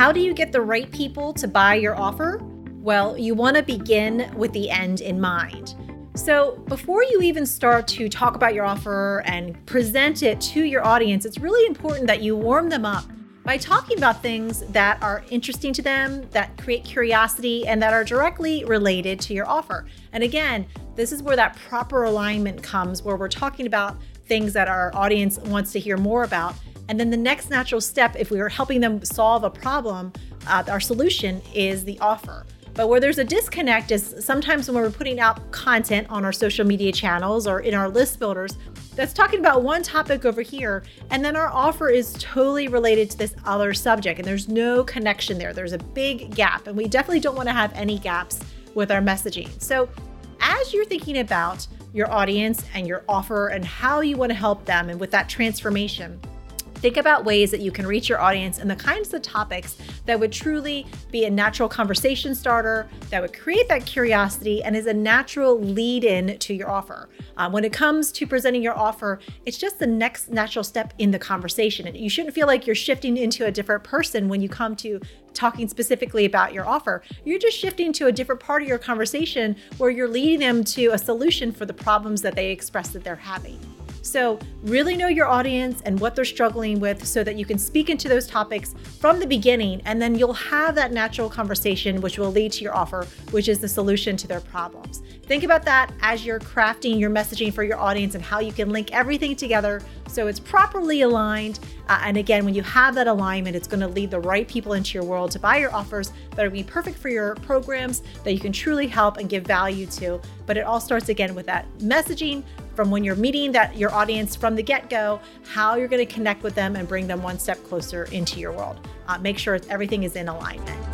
How do you get the right people to buy your offer? Well, you want to begin with the end in mind. So, before you even start to talk about your offer and present it to your audience, it's really important that you warm them up by talking about things that are interesting to them, that create curiosity, and that are directly related to your offer. And again, this is where that proper alignment comes, where we're talking about things that our audience wants to hear more about. And then the next natural step, if we are helping them solve a problem, uh, our solution is the offer. But where there's a disconnect is sometimes when we're putting out content on our social media channels or in our list builders that's talking about one topic over here, and then our offer is totally related to this other subject, and there's no connection there. There's a big gap, and we definitely don't want to have any gaps with our messaging. So, as you're thinking about your audience and your offer and how you want to help them, and with that transformation, Think about ways that you can reach your audience and the kinds of topics that would truly be a natural conversation starter, that would create that curiosity, and is a natural lead in to your offer. Uh, when it comes to presenting your offer, it's just the next natural step in the conversation. And you shouldn't feel like you're shifting into a different person when you come to talking specifically about your offer. You're just shifting to a different part of your conversation where you're leading them to a solution for the problems that they express that they're having. So, really know your audience and what they're struggling with so that you can speak into those topics from the beginning, and then you'll have that natural conversation, which will lead to your offer, which is the solution to their problems. Think about that as you're crafting your messaging for your audience and how you can link everything together so it's properly aligned. Uh, and again, when you have that alignment, it's going to lead the right people into your world to buy your offers that are be perfect for your programs that you can truly help and give value to. But it all starts again with that messaging from when you're meeting that your audience from the get-go, how you're going to connect with them and bring them one step closer into your world. Uh, make sure everything is in alignment.